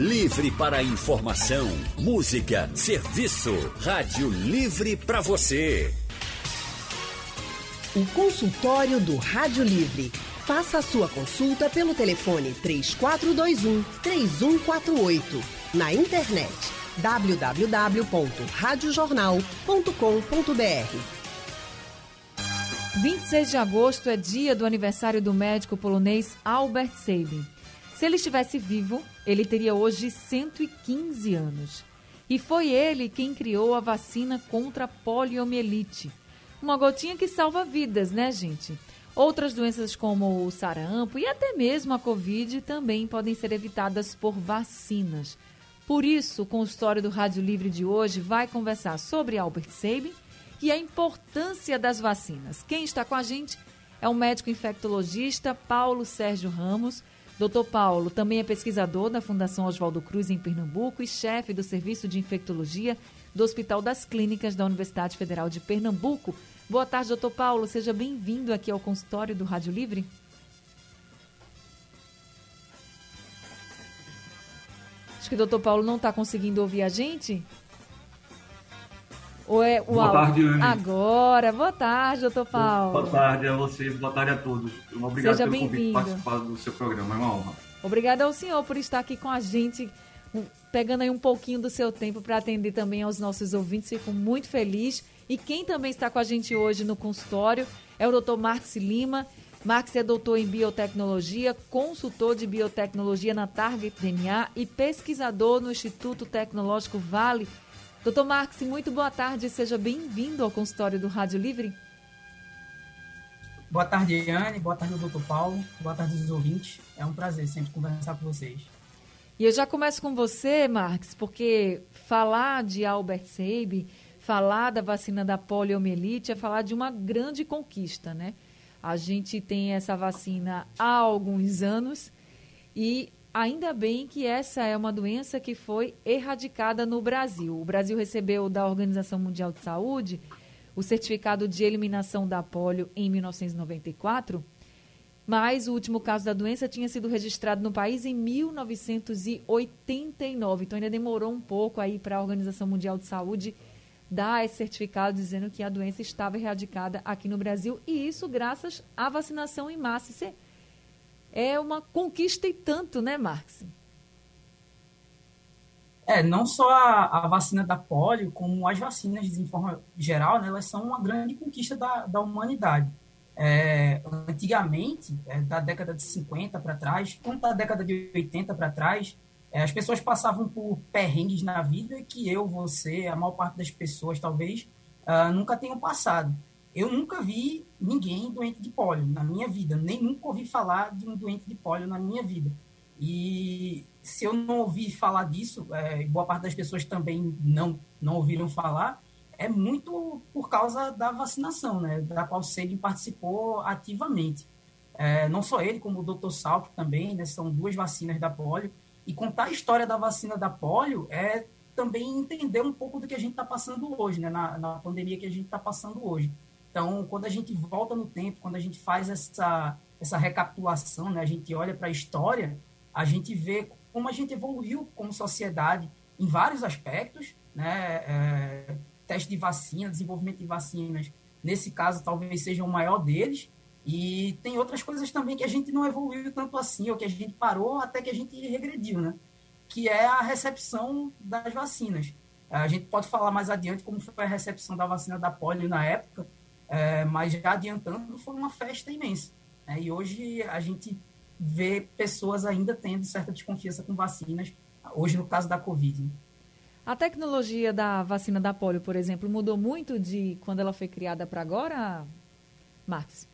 Livre para informação, música, serviço. Rádio Livre para você. O consultório do Rádio Livre. Faça a sua consulta pelo telefone 3421 3148. Na internet www.radiojornal.com.br. 26 de agosto é dia do aniversário do médico polonês Albert Sabin. Se ele estivesse vivo, ele teria hoje 115 anos. E foi ele quem criou a vacina contra a poliomielite. Uma gotinha que salva vidas, né, gente? Outras doenças como o sarampo e até mesmo a Covid também podem ser evitadas por vacinas. Por isso, o consultório do Rádio Livre de hoje vai conversar sobre Albert Sabin e a importância das vacinas. Quem está com a gente é o médico infectologista Paulo Sérgio Ramos, Dr. Paulo também é pesquisador da Fundação Oswaldo Cruz em Pernambuco e chefe do Serviço de Infectologia do Hospital das Clínicas da Universidade Federal de Pernambuco. Boa tarde, doutor Paulo. Seja bem-vindo aqui ao consultório do Rádio Livre. Acho que o doutor Paulo não está conseguindo ouvir a gente. Ou é o boa tarde, Anne. Agora, boa tarde, doutor Paulo. Boa tarde a vocês, boa tarde a todos. Obrigado Seja pelo convite participar do seu programa, é uma honra. Obrigada ao senhor por estar aqui com a gente, pegando aí um pouquinho do seu tempo para atender também aos nossos ouvintes. Fico muito feliz. E quem também está com a gente hoje no consultório é o doutor Marcos Lima. Marcos é doutor em biotecnologia, consultor de biotecnologia na Target DNA e pesquisador no Instituto Tecnológico Vale Doutor Marx, muito boa tarde, seja bem-vindo ao consultório do Rádio Livre. Boa tarde, Anne, boa tarde, doutor Paulo, boa tarde aos ouvintes. É um prazer sempre conversar com vocês. E eu já começo com você, Marx, porque falar de Albert Seib, falar da vacina da poliomielite é falar de uma grande conquista, né? A gente tem essa vacina há alguns anos e Ainda bem que essa é uma doença que foi erradicada no Brasil. O Brasil recebeu da Organização Mundial de Saúde o certificado de eliminação da polio em 1994, mas o último caso da doença tinha sido registrado no país em 1989. Então ainda demorou um pouco aí para a Organização Mundial de Saúde dar esse certificado dizendo que a doença estava erradicada aqui no Brasil e isso graças à vacinação em massa. Isso é uma conquista e tanto, né, Marx? É, não só a, a, vacina da polio, como as vacinas em forma geral, né, elas são uma grande conquista da, da humanidade. É, antigamente, é, da década de 50 para trás, tanto da década de 80 para trás, é, as pessoas passavam por perrengues na vida que eu, você, a maior parte das pessoas, talvez, uh, nunca tenham passado. Eu nunca vi ninguém doente de pólio na minha vida, nem nunca ouvi falar de um doente de pólio na minha vida. E se eu não ouvi falar disso, é, boa parte das pessoas também não, não ouviram falar, é muito por causa da vacinação, né, da qual Sabin participou ativamente. É, não só ele, como o Dr. Salto também, né, são duas vacinas da polio. E contar a história da vacina da polio é também entender um pouco do que a gente está passando hoje, né, na, na pandemia que a gente está passando hoje. Então, quando a gente volta no tempo, quando a gente faz essa, essa recapitulação, né, a gente olha para a história, a gente vê como a gente evoluiu como sociedade em vários aspectos, né, é, teste de vacina, desenvolvimento de vacinas, nesse caso talvez seja o maior deles, e tem outras coisas também que a gente não evoluiu tanto assim, ou que a gente parou até que a gente regrediu, né? Que é a recepção das vacinas. A gente pode falar mais adiante como foi a recepção da vacina da polio na época, é, mas já adiantando, foi uma festa imensa. Né? E hoje a gente vê pessoas ainda tendo certa desconfiança com vacinas, hoje no caso da Covid. Né? A tecnologia da vacina da polio, por exemplo, mudou muito de quando ela foi criada para agora, Max?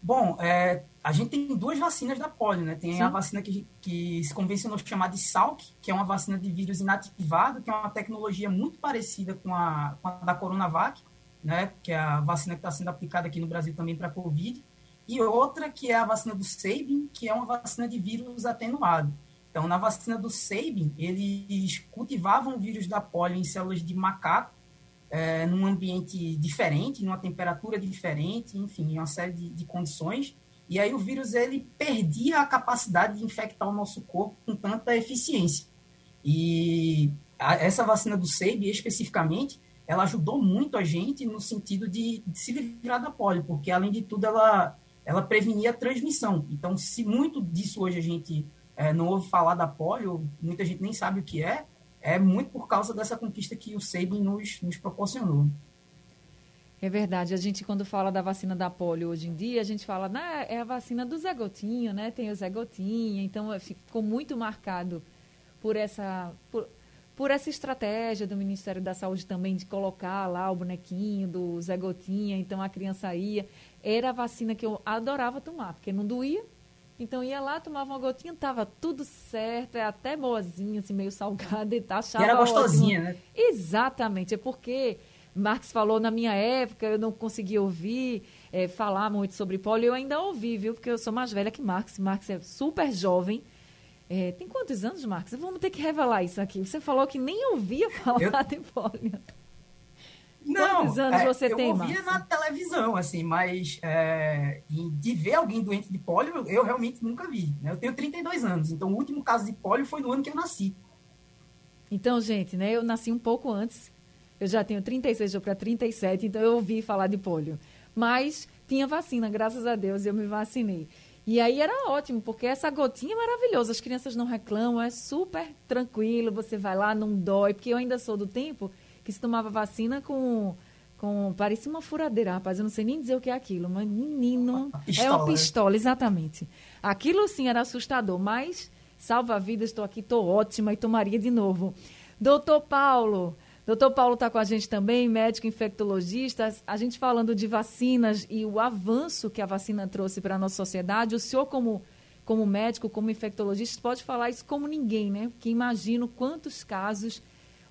Bom, é, a gente tem duas vacinas da polio, né? Tem Sim. a vacina que, que se convencionou chamar de Salk, que é uma vacina de vírus inativado, que é uma tecnologia muito parecida com a, com a da Coronavac, né, que é a vacina que está sendo aplicada aqui no Brasil também para a Covid, e outra que é a vacina do Sabin, que é uma vacina de vírus atenuado. Então, na vacina do Sabin, eles cultivavam o vírus da polio em células de macaco, é, num ambiente diferente, numa temperatura diferente, enfim, uma série de, de condições, E aí o vírus ele perdia a capacidade de infectar o nosso corpo com tanta eficiência. E a, essa vacina do SEIB, especificamente, ela ajudou muito a gente no sentido de, de, se livrar da polio, porque, além de tudo, ela, ela prevenia a transmissão. Então, se muito disso hoje a gente é, não ouve falar da polio, muita gente nem sabe o que é, é muito por causa dessa conquista que o SEIB nos, nos proporcionou. É verdade. A gente, quando fala da vacina da polio hoje em dia, a gente fala, né, é a vacina do Zé Gotinha, né? Tem o Zé Gotinha. Então, é, ficou muito marcado por essa, por, por essa estratégia do Ministério da Saúde também de colocar lá o bonequinho do Zé Gotinha. Então, a criança ia. Era a vacina que eu adorava tomar, porque não doía. Então, ia lá, tomava uma gotinha, tava tudo certo, é até boazinha, assim, meio salgada e tá, achava E era gostosinha, ótimo. né? Exatamente. É porque Marx falou na minha época, eu não conseguia ouvir é, falar muito sobre polio. Eu ainda ouvi, viu? Porque eu sou mais velha que Marx. Marx é super jovem. É, tem quantos anos, Marx? Vamos ter que revelar isso aqui. Você falou que nem ouvia falar eu... de polio. Não, Quantos anos é, você eu tem, ouvia Marcos? na televisão, assim, mas é, de ver alguém doente de polio, eu realmente nunca vi. Né? Eu tenho 32 anos, então o último caso de polio foi no ano que eu nasci. Então, gente, né, eu nasci um pouco antes eu já tenho 36 para 37, então eu ouvi falar de polio. Mas tinha vacina, graças a Deus, eu me vacinei. E aí era ótimo, porque essa gotinha é maravilhosa. As crianças não reclamam, é super tranquilo, você vai lá, não dói. Porque eu ainda sou do tempo que se tomava vacina com com parecia uma furadeira, rapaz, eu não sei nem dizer o que é aquilo, mas menino, pistola, é uma né? pistola, exatamente. Aquilo sim era assustador, mas salva a vida, estou aqui, estou ótima e tomaria de novo. Doutor Paulo, Doutor Paulo está com a gente também, médico infectologista. A gente falando de vacinas e o avanço que a vacina trouxe para a nossa sociedade. O senhor, como, como médico, como infectologista, pode falar isso como ninguém, né? Que imagino quantos casos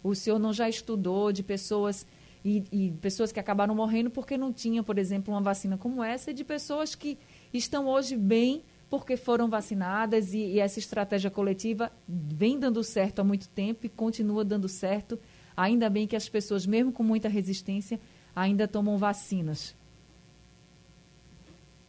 o senhor não já estudou de pessoas e, e pessoas que acabaram morrendo porque não tinham, por exemplo, uma vacina como essa, e de pessoas que estão hoje bem porque foram vacinadas e, e essa estratégia coletiva vem dando certo há muito tempo e continua dando certo Ainda bem que as pessoas, mesmo com muita resistência, ainda tomam vacinas.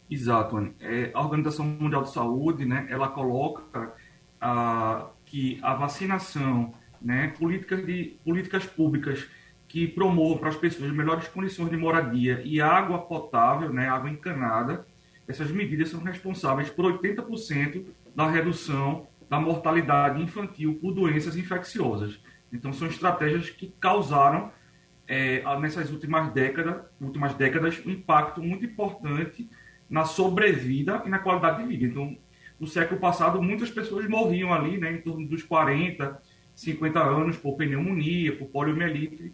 Exato, Anne. É, a Organização Mundial de Saúde, né, ela coloca ah, que a vacinação, né, políticas, de, políticas públicas que promovam para as pessoas melhores condições de moradia e água potável, né, água encanada, essas medidas são responsáveis por 80% da redução da mortalidade infantil por doenças infecciosas. Então, são estratégias que causaram, é, nessas últimas décadas, últimas décadas, um impacto muito importante na sobrevida e na qualidade de vida. Então, no século passado, muitas pessoas morriam ali, né, em torno dos 40, 50 anos, por pneumonia, por poliomielite,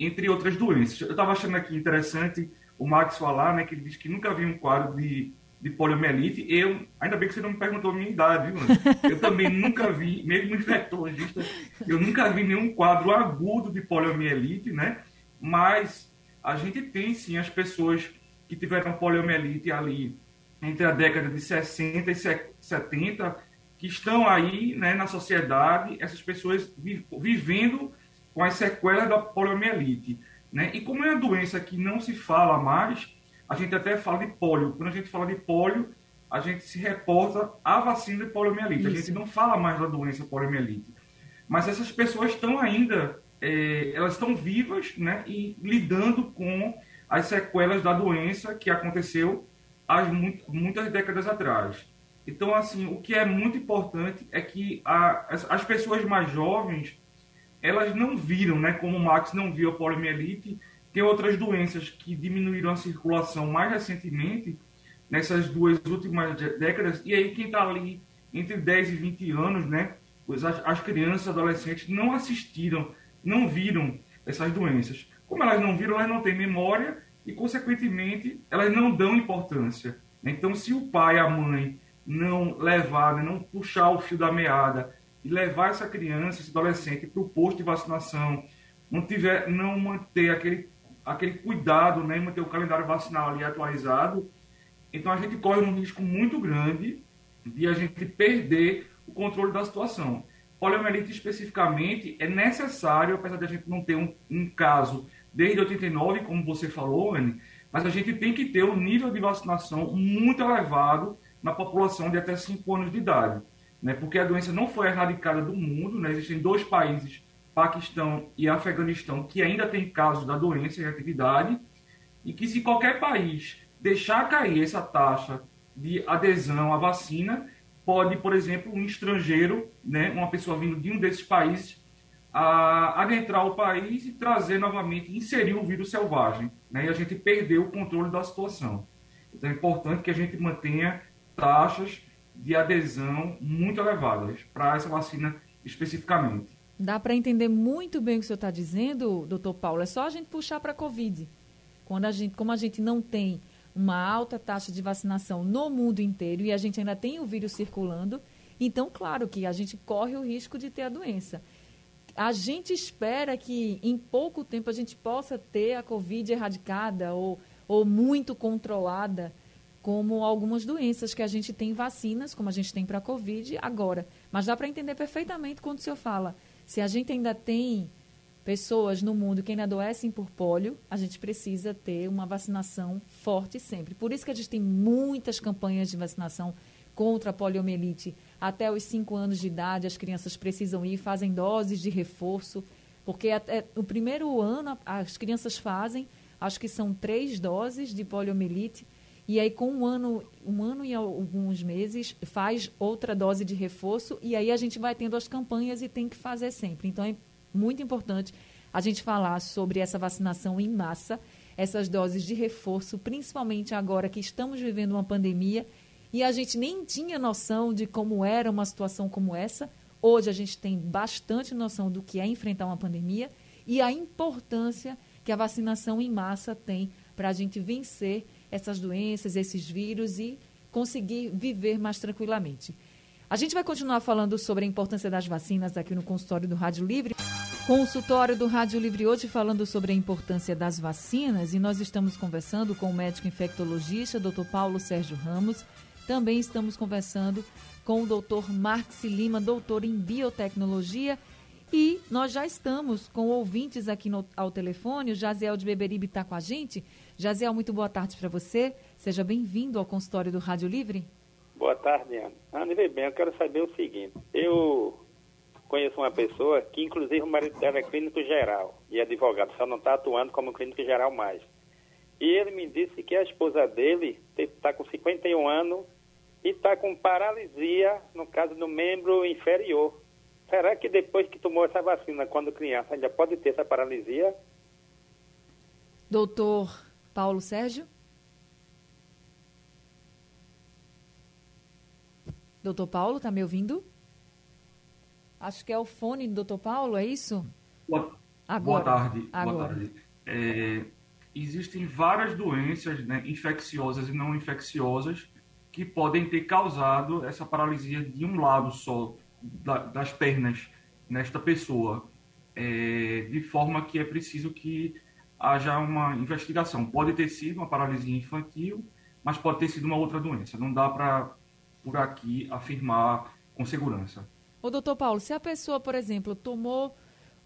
entre outras doenças. Eu estava achando aqui interessante o Max falar, né, que ele disse que nunca viu um quadro de de poliomielite. Eu, ainda bem que você não me perguntou a minha idade, viu, Eu também nunca vi, mesmo infectologista, eu nunca vi nenhum quadro agudo de poliomielite, né? Mas a gente tem sim as pessoas que tiveram poliomielite ali entre a década de 60 e 70, que estão aí né, na sociedade, essas pessoas vivendo com as sequelas da poliomielite. Né? E como é uma doença que não se fala mais, a gente até fala de pólio. Quando a gente fala de pólio, a gente se reporta à vacina de poliomielite. Isso. A gente não fala mais da doença poliomielite. Mas essas pessoas estão ainda, é, elas estão vivas, né, e lidando com as sequelas da doença que aconteceu há muitas décadas atrás. Então, assim, o que é muito importante é que a, as, as, pessoas mais jovens, elas não viram, né, como o Max não viu a poliomielite, tem outras doenças que diminuíram a circulação mais recentemente, nessas duas últimas décadas, e aí quem está ali entre 10 e 20 anos, né, as, as crianças, adolescentes não assistiram, não viram essas doenças. Como elas não viram, elas não têm memória e, consequentemente, elas não dão importância. Então, se o pai a mãe não levar, né, não puxar o fio da meada e levar essa criança, esse adolescente para o posto de vacinação, não tiver, não manter aquele aquele cuidado, né, manter o calendário vacinal ali atualizado. Então a gente corre um risco muito grande de a gente perder o controle da situação. Poliomielite especificamente é necessário, apesar de a gente não ter um, um caso desde 89, como você falou, Anne, mas a gente tem que ter um nível de vacinação muito elevado na população de até 5 anos de idade, né? porque a doença não foi erradicada do mundo, né? existem dois países, Paquistão e Afeganistão, que ainda tem casos da doença em atividade, e que se qualquer país deixar cair essa taxa de adesão à vacina, pode, por exemplo, um estrangeiro, né, uma pessoa vindo de um desses países, a, adentrar o país e trazer novamente, inserir o vírus selvagem. Né, e a gente perdeu o controle da situação. Então é importante que a gente mantenha taxas de adesão muito elevadas para essa vacina especificamente. Dá para entender muito bem o que o senhor está dizendo, doutor Paulo. É só a gente puxar para a Covid. Quando a gente, como a gente não tem uma alta taxa de vacinação no mundo inteiro e a gente ainda tem o vírus circulando, então, claro que a gente corre o risco de ter a doença. A gente espera que em pouco tempo a gente possa ter a Covid erradicada ou, ou muito controlada, como algumas doenças que a gente tem vacinas, como a gente tem para a Covid agora. Mas dá para entender perfeitamente quando o senhor fala, se a gente ainda tem pessoas no mundo que ainda adoecem por pólio, a gente precisa ter uma vacinação forte sempre. Por isso que a gente tem muitas campanhas de vacinação contra a poliomielite. Até os 5 anos de idade, as crianças precisam ir, fazem doses de reforço, porque até o primeiro ano as crianças fazem, acho que são três doses de poliomielite, e aí com um ano, um ano e alguns meses faz outra dose de reforço, e aí a gente vai tendo as campanhas e tem que fazer sempre. Então é muito importante a gente falar sobre essa vacinação em massa, essas doses de reforço, principalmente agora que estamos vivendo uma pandemia e a gente nem tinha noção de como era uma situação como essa. Hoje a gente tem bastante noção do que é enfrentar uma pandemia e a importância que a vacinação em massa tem para a gente vencer essas doenças, esses vírus e conseguir viver mais tranquilamente. A gente vai continuar falando sobre a importância das vacinas aqui no consultório do Rádio Livre. Consultório do Rádio Livre hoje falando sobre a importância das vacinas e nós estamos conversando com o médico infectologista, Dr. Paulo Sérgio Ramos. Também estamos conversando com o Dr. Marx Lima, doutor em biotecnologia. E nós já estamos com ouvintes aqui no, ao telefone. O Jaziel de Beberibe está com a gente. Jaziel, muito boa tarde para você. Seja bem-vindo ao consultório do Rádio Livre. Boa tarde, Ana. Ana, bem, eu quero saber o seguinte. Eu conheço uma pessoa que, inclusive, o marido dela é clínico geral e advogado, só não está atuando como clínico geral mais. E ele me disse que a esposa dele está com 51 anos e está com paralisia, no caso do membro inferior. Será que depois que tomou essa vacina, quando criança, ainda pode ter essa paralisia? Doutor Paulo Sérgio? Doutor Paulo, está me ouvindo? Acho que é o fone do doutor Paulo, é isso? Boa, Agora. boa tarde. Agora. Boa tarde. É, existem várias doenças né, infecciosas e não infecciosas que podem ter causado essa paralisia de um lado só da, das pernas nesta pessoa, é, de forma que é preciso que haja uma investigação. Pode ter sido uma paralisia infantil, mas pode ter sido uma outra doença. Não dá para, por aqui, afirmar com segurança. Ô, doutor Paulo, se a pessoa, por exemplo, tomou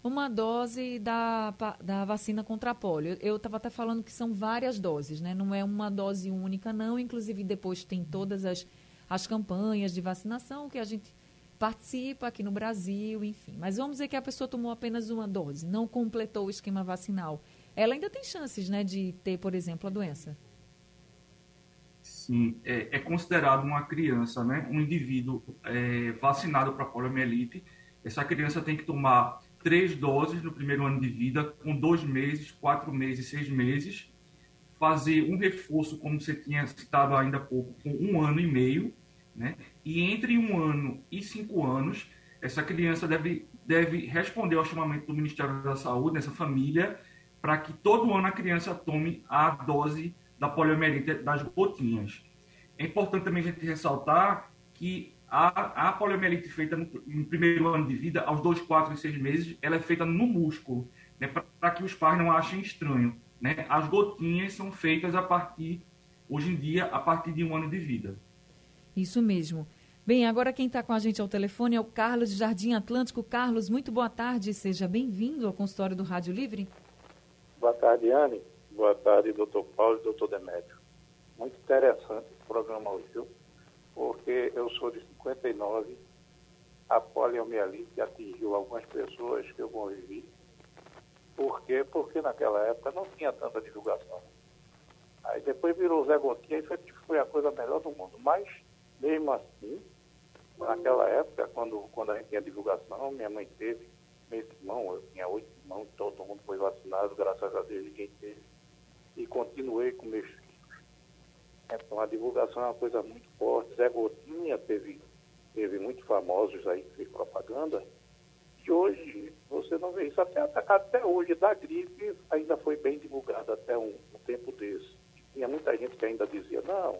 uma dose da, da vacina contra a polio, eu estava até falando que são várias doses, né? Não é uma dose única, não. Inclusive, depois tem todas as, as campanhas de vacinação que a gente participa aqui no Brasil, enfim. Mas vamos dizer que a pessoa tomou apenas uma dose, não completou o esquema vacinal. Ela ainda tem chances, né, de ter, por exemplo, a doença? Sim, é, é considerado uma criança, né, um indivíduo é, vacinado para poliomielite. Essa criança tem que tomar três doses no primeiro ano de vida, com dois meses, quatro meses, seis meses. Fazer um reforço, como você tinha citado ainda há pouco, com um ano e meio. Né? E entre um ano e cinco anos, essa criança deve, deve responder ao chamamento do Ministério da Saúde, nessa família, para que todo ano a criança tome a dose da poliomielite das gotinhas. É importante também a gente ressaltar que a, a poliomielite feita no, no, primeiro ano de vida, aos 2, 4 e 6 meses, ela é feita no músculo, né, para que os pais não achem estranho. Né? As gotinhas são feitas a partir, hoje em dia, a partir de um ano de vida. Isso mesmo. Bem, agora quem está com a gente ao telefone é o Carlos de Jardim Atlântico. Carlos, muito boa tarde, seja bem-vindo ao consultório do Rádio Livre. Boa tarde, Anne Boa tarde, doutor Paulo e doutor Demétrio. Muito interessante esse programa hoje, viu? Porque eu sou de 59, a poliomielite atingiu algumas pessoas que eu convivi. Por quê? Porque naquela época não tinha tanta divulgação. Aí depois virou Zé Gotinha e foi a coisa melhor do mundo. Mas, mesmo assim, naquela época, quando, quando a gente tinha divulgação, minha mãe teve, meu irmão, eu tinha oito irmãos, todo mundo foi vacinado, graças a Deus ninguém teve. E continuei com meus filhos. Então a divulgação é uma coisa muito forte. Zé Gotinha teve, teve muitos famosos aí que fez propaganda. E hoje você não vê isso. Até, até hoje, da gripe, ainda foi bem divulgado até um, um tempo desse. Tinha muita gente que ainda dizia, não,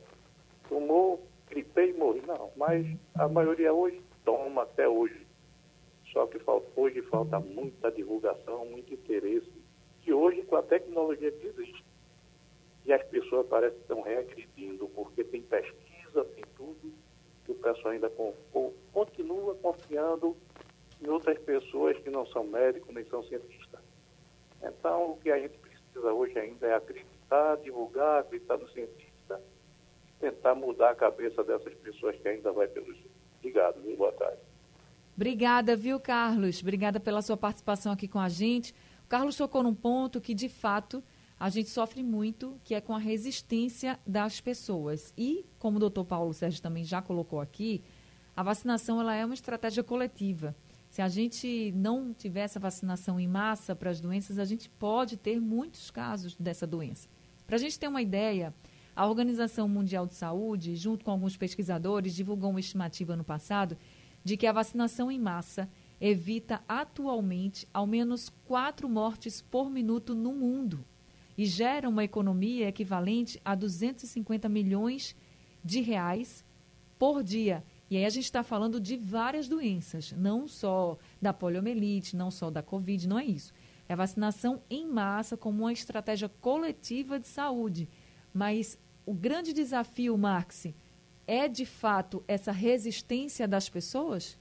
tomou, gripei e morri. Não, mas a maioria hoje toma até hoje. Só que hoje falta muita divulgação, muito interesse. Que hoje, com a tecnologia que existe, e as pessoas parecem que estão regredindo, porque tem pesquisa, tem tudo, e o pessoal ainda continua confiando em outras pessoas que não são médicos nem são cientistas. Então, o que a gente precisa hoje ainda é acreditar, divulgar, acreditar no cientista, tentar mudar a cabeça dessas pessoas que ainda vai pelos. Viu? boa tarde. Obrigada, viu, Carlos? Obrigada pela sua participação aqui com a gente. O Carlos tocou num ponto que, de fato, a gente sofre muito, que é com a resistência das pessoas. E, como o doutor Paulo Sérgio também já colocou aqui, a vacinação ela é uma estratégia coletiva. Se a gente não tiver essa vacinação em massa para as doenças, a gente pode ter muitos casos dessa doença. Para a gente ter uma ideia, a Organização Mundial de Saúde, junto com alguns pesquisadores, divulgou uma estimativa no passado de que a vacinação em massa evita atualmente ao menos quatro mortes por minuto no mundo e gera uma economia equivalente a 250 milhões de reais por dia. E aí a gente está falando de várias doenças, não só da poliomielite, não só da Covid, não é isso. É a vacinação em massa como uma estratégia coletiva de saúde. Mas o grande desafio, Marx, é de fato essa resistência das pessoas?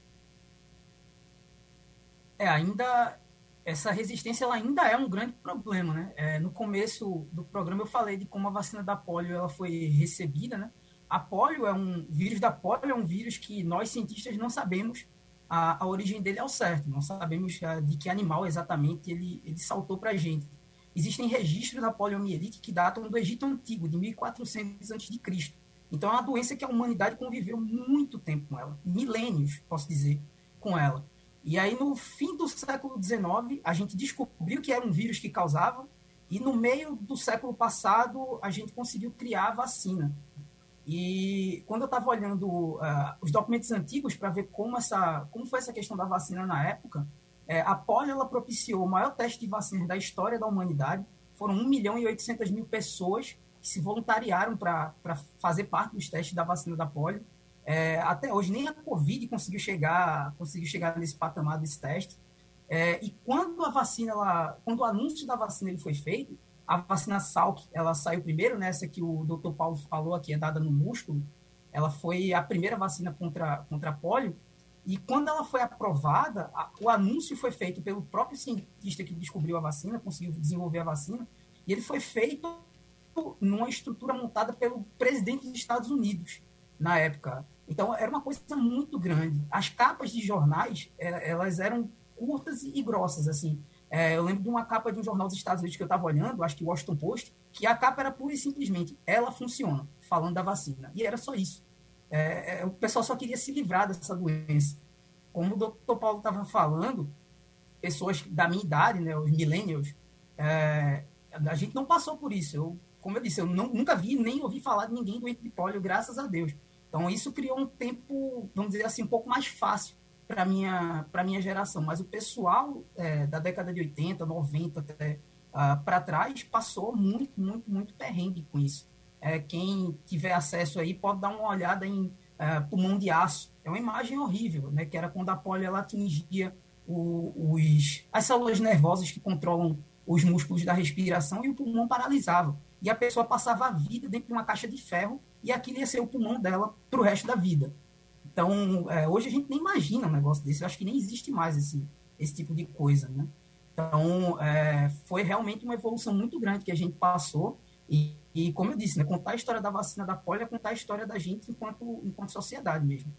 É, ainda essa resistência ela ainda é um grande problema, né? É, no começo do programa eu falei de como a vacina da polio ela foi recebida, né? A polio é um vírus da polio é um vírus que nós cientistas não sabemos a, a origem dele ao certo, não sabemos a, de que animal exatamente ele, ele saltou para a gente. Existem registros da poliomielite que datam do Egito Antigo, de 1400 a.C. Então é uma doença que a humanidade conviveu muito tempo com ela, milênios, posso dizer, com ela. E aí, no fim do século XIX, a gente descobriu que era um vírus que causava, e no meio do século passado, a gente conseguiu criar a vacina. E quando eu estava olhando uh, os documentos antigos para ver como, essa, como foi essa questão da vacina na época, é, a polio ela propiciou o maior teste de vacina da história da humanidade. Foram 1 milhão e 800 mil pessoas que se voluntariaram para fazer parte dos testes da vacina da polio. É, até hoje nem a Covid conseguiu chegar, conseguiu chegar nesse patamar desse teste. É, e quando a vacina, ela, quando o anúncio da vacina ele foi feito, a vacina Salk, ela saiu primeiro, nessa né, que o Dr. Paulo falou aqui, é dada no músculo. Ela foi a primeira vacina contra contra polio. E quando ela foi aprovada, a, o anúncio foi feito pelo próprio cientista que descobriu a vacina, conseguiu desenvolver a vacina, e ele foi feito numa estrutura montada pelo presidente dos Estados Unidos na época. Então, era uma coisa muito grande. As capas de jornais, é, elas eram curtas e grossas, assim. É, eu lembro de uma capa de um jornal dos Estados Unidos que eu estava olhando, acho que o Washington Post, que a capa era pura e simplesmente, ela funciona, falando da vacina. E era só isso. É, o pessoal só queria se livrar dessa doença. Como o doutor Paulo estava falando, pessoas da minha idade, né, os millennials, é, a gente não passou por isso. Eu, como eu disse, eu não, nunca vi nem ouvi falar de ninguém doente de polio, graças a Deus. Então, isso criou um tempo, vamos dizer assim, um pouco mais fácil para a minha, minha geração. Mas o pessoal é, da década de 80, 90 até uh, para trás passou muito, muito, muito perrengue com isso. É, quem tiver acesso aí pode dar uma olhada em uh, pulmão de aço. É uma imagem horrível, né? Que era quando a polio ela atingia o, os, as células nervosas que controlam os músculos da respiração e o pulmão paralisava. E a pessoa passava a vida dentro de uma caixa de ferro e aquilo ia ser o pulmão dela para o resto da vida. Então, é, hoje a gente nem imagina um negócio desse. Eu acho que nem existe mais esse, esse tipo de coisa, né? Então, é, foi realmente uma evolução muito grande que a gente passou. E, e como eu disse, né, contar a história da vacina da polio é contar a história da gente enquanto, enquanto sociedade mesmo.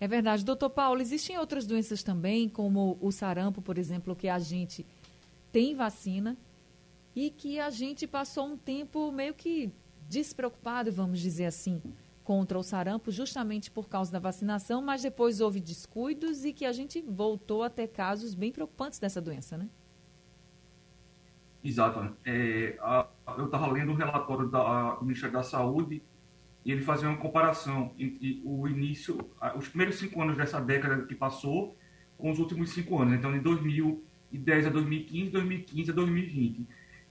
É verdade. Doutor Paulo, existem outras doenças também, como o sarampo, por exemplo, que a gente tem vacina e que a gente passou um tempo meio que despreocupado, vamos dizer assim, contra o sarampo, justamente por causa da vacinação, mas depois houve descuidos e que a gente voltou a ter casos bem preocupantes dessa doença, né? Exato. É, a, eu estava lendo um relatório da, do Ministério da Saúde e ele fazia uma comparação entre o início, os primeiros cinco anos dessa década que passou com os últimos cinco anos, então de 2010 a 2015, 2015 a 2020,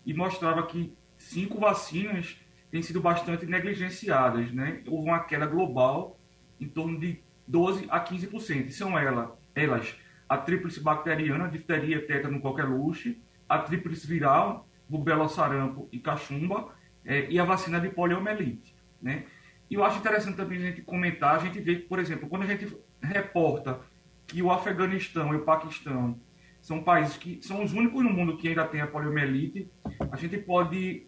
e mostrava que cinco vacinas têm sido bastante negligenciadas, né? Houve uma queda global em torno de 12 a 15%. E são ela, elas a tríplice bacteriana, difteria, tétano, coqueluche, a tríplice viral, rubéola, sarampo e cachumba, é, e a vacina de poliomielite, né? E eu acho interessante também a gente comentar, a gente vê que, por exemplo, quando a gente reporta que o Afeganistão e o Paquistão são países que são os únicos no mundo que ainda tem a poliomielite, a gente pode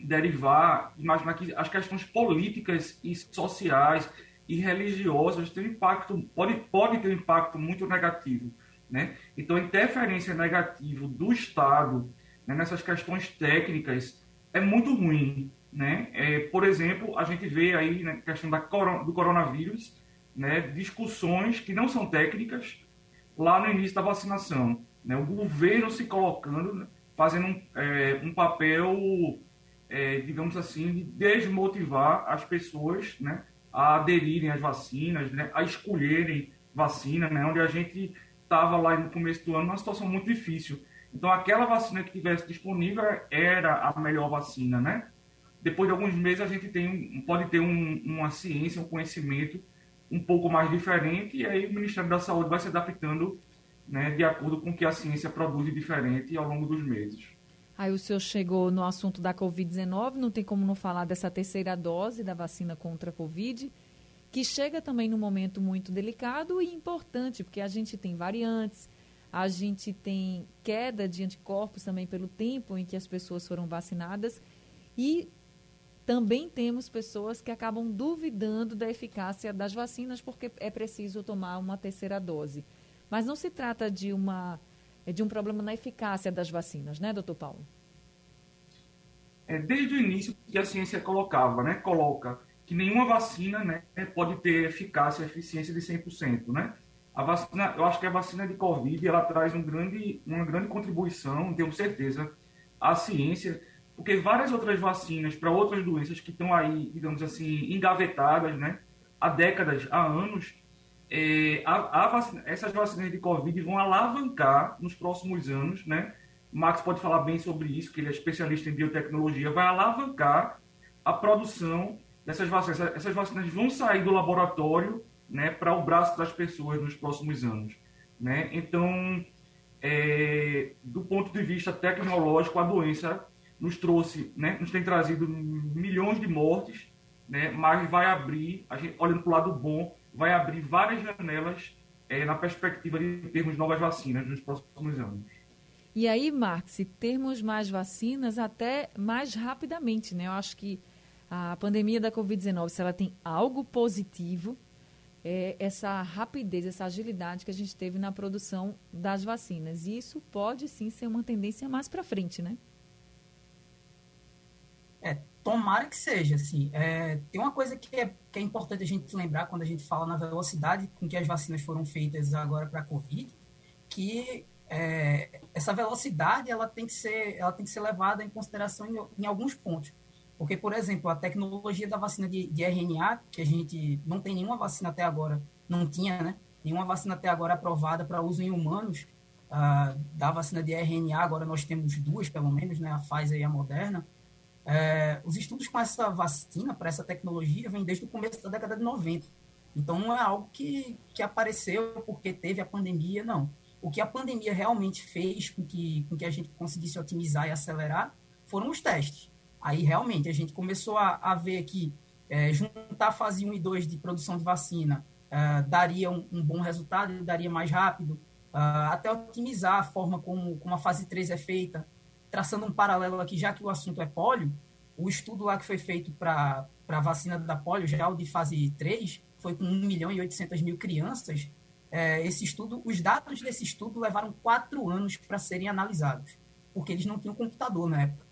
derivar, imaginar que as questões políticas e sociais e religiosas têm impacto, pode, pode ter um impacto muito negativo. Né? Então, a interferência negativa do Estado né, nessas questões técnicas é muito ruim. Né? É, por exemplo, a gente vê aí na né, questão da, do coronavírus né, discussões que não são técnicas lá no início da vacinação. Né? O governo se colocando, né, fazendo um, é, um papel é, digamos assim, de desmotivar as pessoas né, a aderirem às vacinas, né, a escolherem vacina, né, onde a gente estava lá no começo do ano numa situação muito difícil. Então, aquela vacina que tivesse disponível era a melhor vacina, né? Depois de alguns meses, a gente tem, pode ter um, uma ciência, um conhecimento um pouco mais diferente, e aí o Ministério da Saúde vai se adaptando né, de acordo com o que a ciência produz de diferente ao longo dos meses. Aí o senhor chegou no assunto da Covid-19, não tem como não falar dessa terceira dose da vacina contra a Covid, que chega também num momento muito delicado e importante, porque a gente tem variantes, a gente tem queda de anticorpos também pelo tempo em que as pessoas foram vacinadas e também temos pessoas que acabam duvidando da eficácia das vacinas porque é preciso tomar uma terceira dose. Mas não se trata de uma é de um problema na eficácia das vacinas, né, doutor Paulo? É, desde o início que a ciência colocava, né, coloca que nenhuma vacina né, pode ter eficácia eficiência de 100%, né? A vacina, eu acho que a vacina de Covid, ela traz um grande, uma grande contribuição, tenho certeza, à ciência, porque várias outras vacinas para outras doenças que estão aí, digamos assim, engavetadas, né, há décadas, há anos, é, a, a vacina, essas vacinas de Covid vão alavancar nos próximos anos, né? Max pode falar bem sobre isso, que ele é especialista em biotecnologia, vai alavancar a produção dessas vacinas. Essas vacinas vão sair do laboratório né, para o braço das pessoas nos próximos anos. Né? Então, é, do ponto de vista tecnológico, a doença nos trouxe, né, nos tem trazido milhões de mortes, né, mas vai abrir, gente, olhando para o lado bom, vai abrir várias janelas é, na perspectiva de termos novas vacinas nos próximos anos. E aí, Marx, termos mais vacinas até mais rapidamente, né? Eu acho que a pandemia da Covid-19, se ela tem algo positivo, é essa rapidez, essa agilidade que a gente teve na produção das vacinas. E isso pode sim ser uma tendência mais para frente, né? É, Tomara que seja, assim. É, tem uma coisa que é, que é importante a gente lembrar quando a gente fala na velocidade com que as vacinas foram feitas agora para a Covid, que é, essa velocidade ela tem, que ser, ela tem que ser levada em consideração em, em alguns pontos. Porque, por exemplo, a tecnologia da vacina de, de, RNA, que a gente não tem nenhuma vacina até agora, não tinha, né? Nenhuma vacina até agora aprovada para uso em humanos. Uh, da vacina de RNA, agora nós temos duas, pelo menos, né? A Pfizer e a Moderna. É, os estudos com essa vacina, para essa tecnologia, vêm desde o começo da década de 90. Então, não é algo que, que apareceu porque teve a pandemia, não. O que a pandemia realmente fez com que, com que a gente conseguisse otimizar e acelerar foram os testes. Aí, realmente, a gente começou a, a ver que é, juntar fase 1 e 2 de produção de vacina é, daria um, um, bom resultado, daria mais rápido. uh, até otimizar a forma como, como a fase 3 é feita, traçando um paralelo aqui, já que o assunto é pólio, o estudo lá que foi feito para a vacina da polio, já o de fase 3, foi com 1 milhão e 800 mil crianças. É, esse estudo, os dados desse estudo levaram quatro anos para serem analisados, porque eles não tinham computador na época.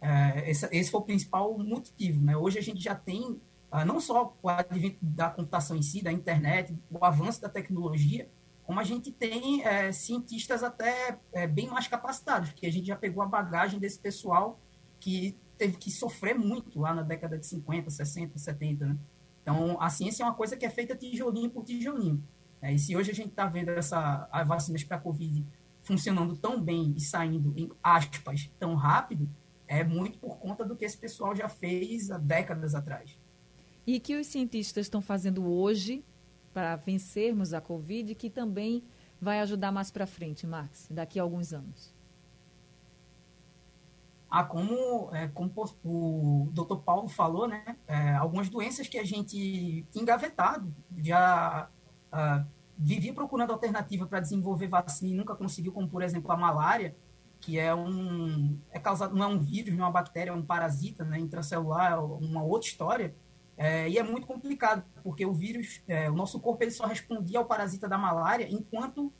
É, esse, esse, foi o principal motivo. Né? Hoje a gente já tem, ah, não só o advento da computação em si, da internet, o avanço da tecnologia, como a gente tem é, cientistas até é, bem mais capacitados, porque a gente já pegou a bagagem desse pessoal que teve que sofrer muito lá na década de 50, 60, 70. Né? Então, a ciência é uma coisa que é feita tijolinho por tijolinho. Né? E se hoje a gente está vendo essa, as vacinas para a Covid funcionando tão bem e saindo, em aspas, tão rápido, é muito por conta do que esse pessoal já fez há décadas atrás. E que os cientistas estão fazendo hoje para vencermos a Covid, que também vai ajudar mais para frente, Marx, daqui a alguns anos? Ah, como, é, como o doutor Paulo falou, né, é, algumas doenças que a gente engavetado, já ah, vivia procurando alternativa para desenvolver vacina e nunca conseguiu, como por exemplo a malária, que é um é causado não é um vírus, não é uma bactéria, é um parasita, né, intracelular, é uma outra história. É, e é muito complicado porque o vírus, é, o nosso corpo ele só respondia ao parasita da malária enquanto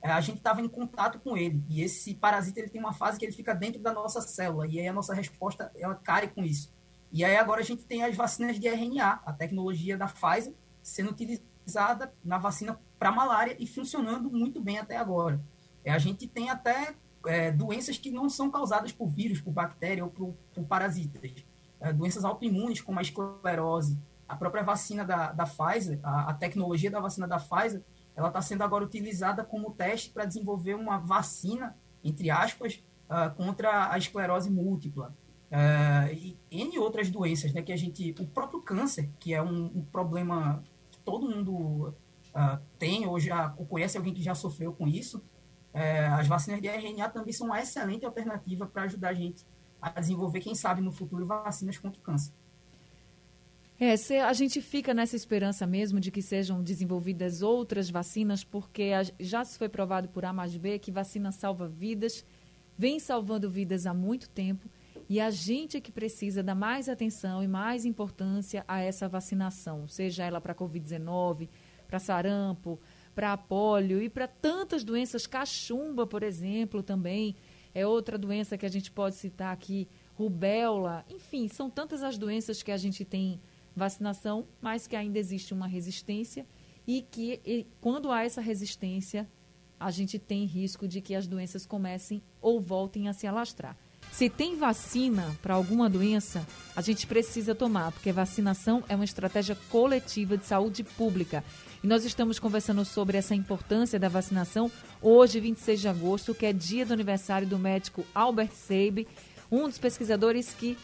é, a gente estava em contato com ele. E esse parasita ele tem uma fase que ele fica dentro da nossa célula. E aí a nossa resposta ela cai com isso. E aí agora a gente tem as vacinas de RNA, a tecnologia da Pfizer, sendo utilizada na vacina para malária e funcionando muito bem até agora. É, a gente tem até é, doenças que não são causadas por vírus, por bactéria ou por, por parasitas. É, doenças autoimunes, como a esclerose. A própria vacina da, da Pfizer, a, a tecnologia da vacina da Pfizer, ela está sendo agora utilizada como teste para desenvolver uma vacina, entre aspas, uh, contra a esclerose múltipla. Uh, e N outras doenças, né, que a gente, o próprio câncer, que é um, um problema que todo mundo uh, tem ou já ou conhece alguém que já sofreu com isso, uh, as vacinas de RNA também são uma excelente alternativa para ajudar a gente a desenvolver, quem sabe, no futuro, vacinas contra o câncer. É, a gente fica nessa esperança mesmo de que sejam desenvolvidas outras vacinas, porque já se foi provado por A mais B que vacina salva vidas, vem salvando vidas há muito tempo, e a gente é que precisa dar mais atenção e mais importância a essa vacinação, seja ela para Covid-19, para sarampo, para polio e para tantas doenças, cachumba, por exemplo, também é outra doença que a gente pode citar aqui, rubéola, enfim, são tantas as doenças que a gente tem vacinação, mas que ainda existe uma resistência e que e, quando há essa resistência, a gente tem risco de que as doenças comecem ou voltem a se alastrar. Se tem vacina para alguma doença, a gente precisa tomar, porque vacinação é uma estratégia coletiva de saúde pública. E nós estamos conversando sobre essa importância da vacinação hoje, 26 de agosto, que é dia do aniversário do médico Albert Seib, um dos pesquisadores que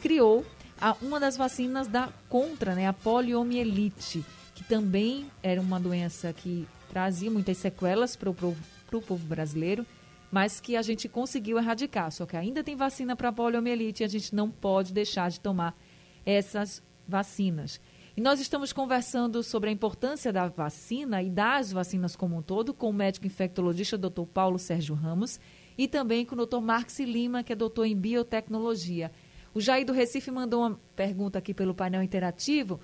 criou a, uma das vacinas da contra, né, a poliomielite, que também era uma doença que trazia muitas sequelas para o povo brasileiro, mas que a gente conseguiu erradicar. Só que ainda tem vacina para poliomielite e a gente não pode deixar de tomar essas vacinas. E nós estamos conversando sobre a importância da vacina e das vacinas como um todo com o médico infectologista Dr. Paulo Sérgio Ramos e também com o Dr. Marx Lima, que é doutor em biotecnologia. O Jair do Recife mandou uma pergunta aqui pelo painel interativo,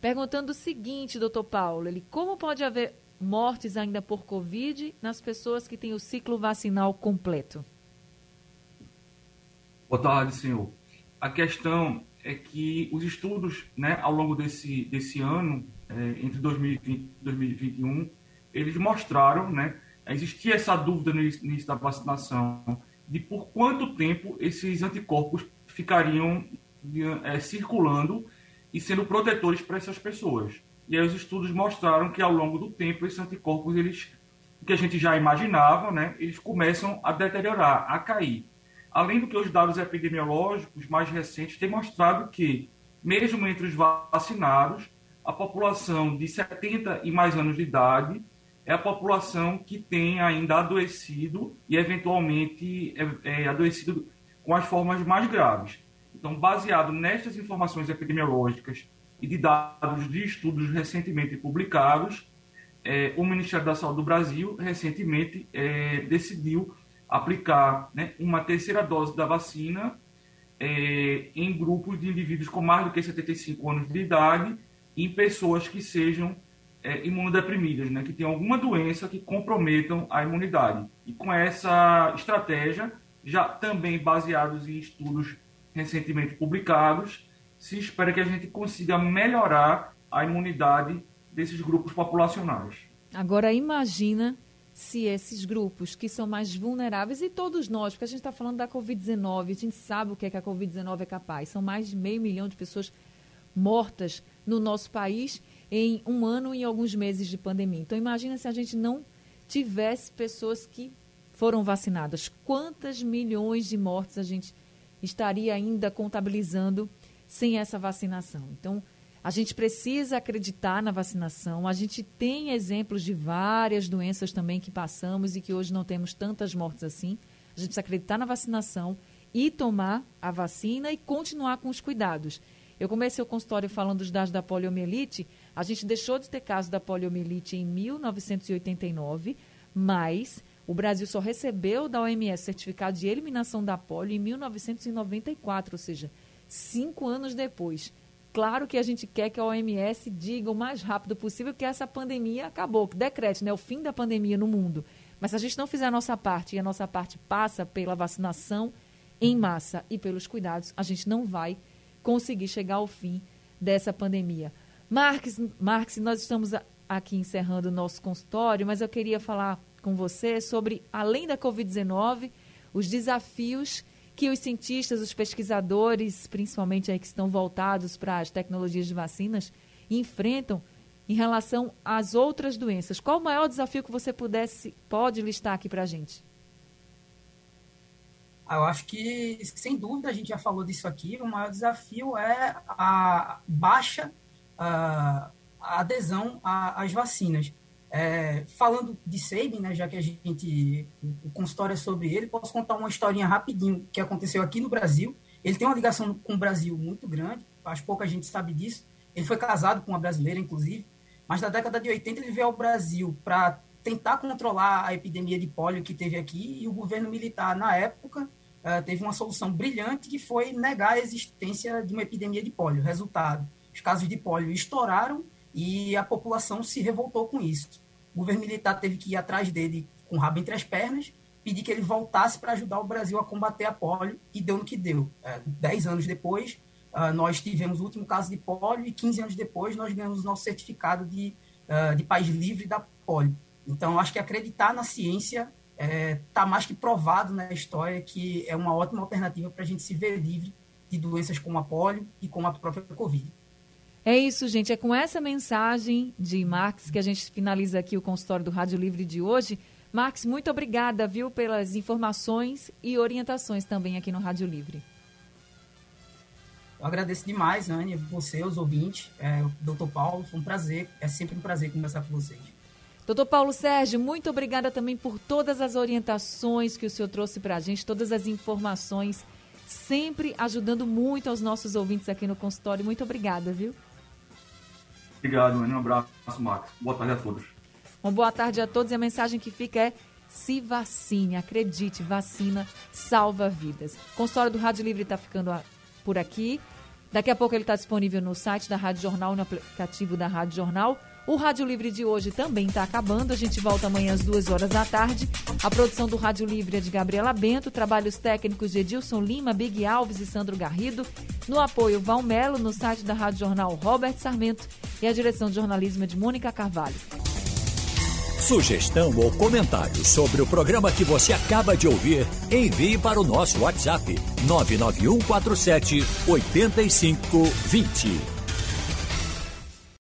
perguntando o seguinte, doutor Paulo, ele, como pode haver mortes ainda por Covid nas pessoas que têm o ciclo vacinal completo? Boa tarde, senhor. A questão é que os estudos, né, ao longo desse, desse ano, é, entre 2020 e 2021, eles mostraram, né, existia essa dúvida no início da vacinação de por quanto tempo esses anticorpos ficariam é, circulando e sendo protetores para essas pessoas. E aí os estudos mostraram que ao longo do tempo esses anticorpos, eles, que a gente já imaginava, né, eles começam a deteriorar, a cair. Além do que os dados epidemiológicos mais recentes têm mostrado que, mesmo entre os vacinados, a população de 70 e mais anos de idade é a população que tem ainda adoecido e eventualmente é, é adoecido com as formas mais graves. Então, baseado nestas informações epidemiológicas e de dados de estudos recentemente publicados, é, o Ministério da Saúde do Brasil recentemente é, decidiu aplicar né, uma terceira dose da vacina é, em grupos de indivíduos com mais do que 75 anos de idade e em pessoas que sejam é, imunodeprimidas, né, que tenham alguma doença que comprometam a imunidade. E com essa estratégia, já também baseados em estudos recentemente publicados, se espera que a gente consiga melhorar a imunidade desses grupos populacionais. Agora imagina se esses grupos que são mais vulneráveis, e todos nós, porque a gente está falando da Covid-19, a gente sabe o que, é que a Covid-19 é capaz, são mais de meio milhão de pessoas mortas no nosso país em um ano e alguns meses de pandemia. Então imagina se a gente não tivesse pessoas que foram vacinadas. Quantas milhões de mortes a gente estaria ainda contabilizando sem essa vacinação? Então, a gente precisa acreditar na vacinação. A gente tem exemplos de várias doenças também que passamos e que hoje não temos tantas mortes assim. A gente precisa acreditar na vacinação e tomar a vacina e continuar com os cuidados. Eu comecei o consultório falando dos dados da poliomielite. A gente deixou de ter caso da poliomielite em 1989, mas o Brasil só recebeu da OMS certificado de eliminação da polio em 1994, ou seja, cinco anos depois. Claro que a gente quer que a OMS diga o mais rápido possível que essa pandemia acabou, que decrete né, o fim da pandemia no mundo. Mas se a gente não fizer a nossa parte, e a nossa parte passa pela vacinação em massa e pelos cuidados, a gente não vai conseguir chegar ao fim dessa pandemia. Marques, Marques nós estamos aqui encerrando o nosso consultório, mas eu queria falar com você sobre, além da Covid-19, os desafios que os cientistas, os pesquisadores, principalmente aí que estão voltados para as tecnologias de vacinas, enfrentam em relação às outras doenças. Qual o maior desafio que você pudesse pode listar aqui para a gente? Ah, eu acho que, sem dúvida, a gente já falou disso aqui, o maior desafio é a baixa a adesão às vacinas. É, falando de Sabin, né, já que a gente, o consultório é sobre ele, posso contar uma historinha rapidinho que aconteceu aqui no Brasil. Ele tem uma ligação com o Brasil muito grande, acho que pouca gente sabe disso. Ele foi casado com uma brasileira, inclusive, mas na década de 80 ele veio ao Brasil para tentar controlar a epidemia de pólio que teve aqui e o governo militar, na época, uh, teve uma solução brilhante que foi negar a existência de uma epidemia de pólio. Resultado, os casos de pólio estouraram e a população se revoltou com isso. O governo militar teve que ir atrás dele com o rabo entre as pernas, pedir que ele voltasse para ajudar o Brasil a combater a polio, e deu no que deu. É, dez anos depois, uh, nós tivemos o último caso de polio, e 15 anos depois, nós ganhamos o nosso certificado de, uh, de país livre da polio. Então, acho que acreditar na ciência está é, tá mais que provado na história que é uma ótima alternativa para a gente se ver livre de doenças como a polio e como a própria Covid. É isso, gente. É com essa mensagem de Marx que a gente finaliza aqui o consultório do Rádio Livre de hoje. Marx, muito obrigada, viu, pelas informações e orientações também aqui no Rádio Livre. Eu agradeço demais, Anne, você, os ouvintes, é, o doutor Paulo. Foi um prazer, é sempre um prazer conversar com vocês. Doutor Paulo Sérgio, muito obrigada também por todas as orientações que o senhor trouxe para a gente, todas as informações, sempre ajudando muito aos nossos ouvintes aqui no consultório. Muito obrigada, viu? Obrigado, Um abraço, Max. Boa tarde a todos. Uma boa tarde a todos e a mensagem que fica é se vacine, acredite, vacina salva vidas. O consultório do Rádio Livre está ficando por aqui. Daqui a pouco ele está disponível no site da Rádio Jornal, no aplicativo da Rádio Jornal. O Rádio Livre de hoje também está acabando. A gente volta amanhã às duas horas da tarde. A produção do Rádio Livre é de Gabriela Bento, trabalhos técnicos de Edilson Lima, Big Alves e Sandro Garrido. No apoio, Valmelo, no site da Rádio Jornal Robert Sarmento e a direção de jornalismo é de Mônica Carvalho. Sugestão ou comentário sobre o programa que você acaba de ouvir, envie para o nosso WhatsApp 99147 8520.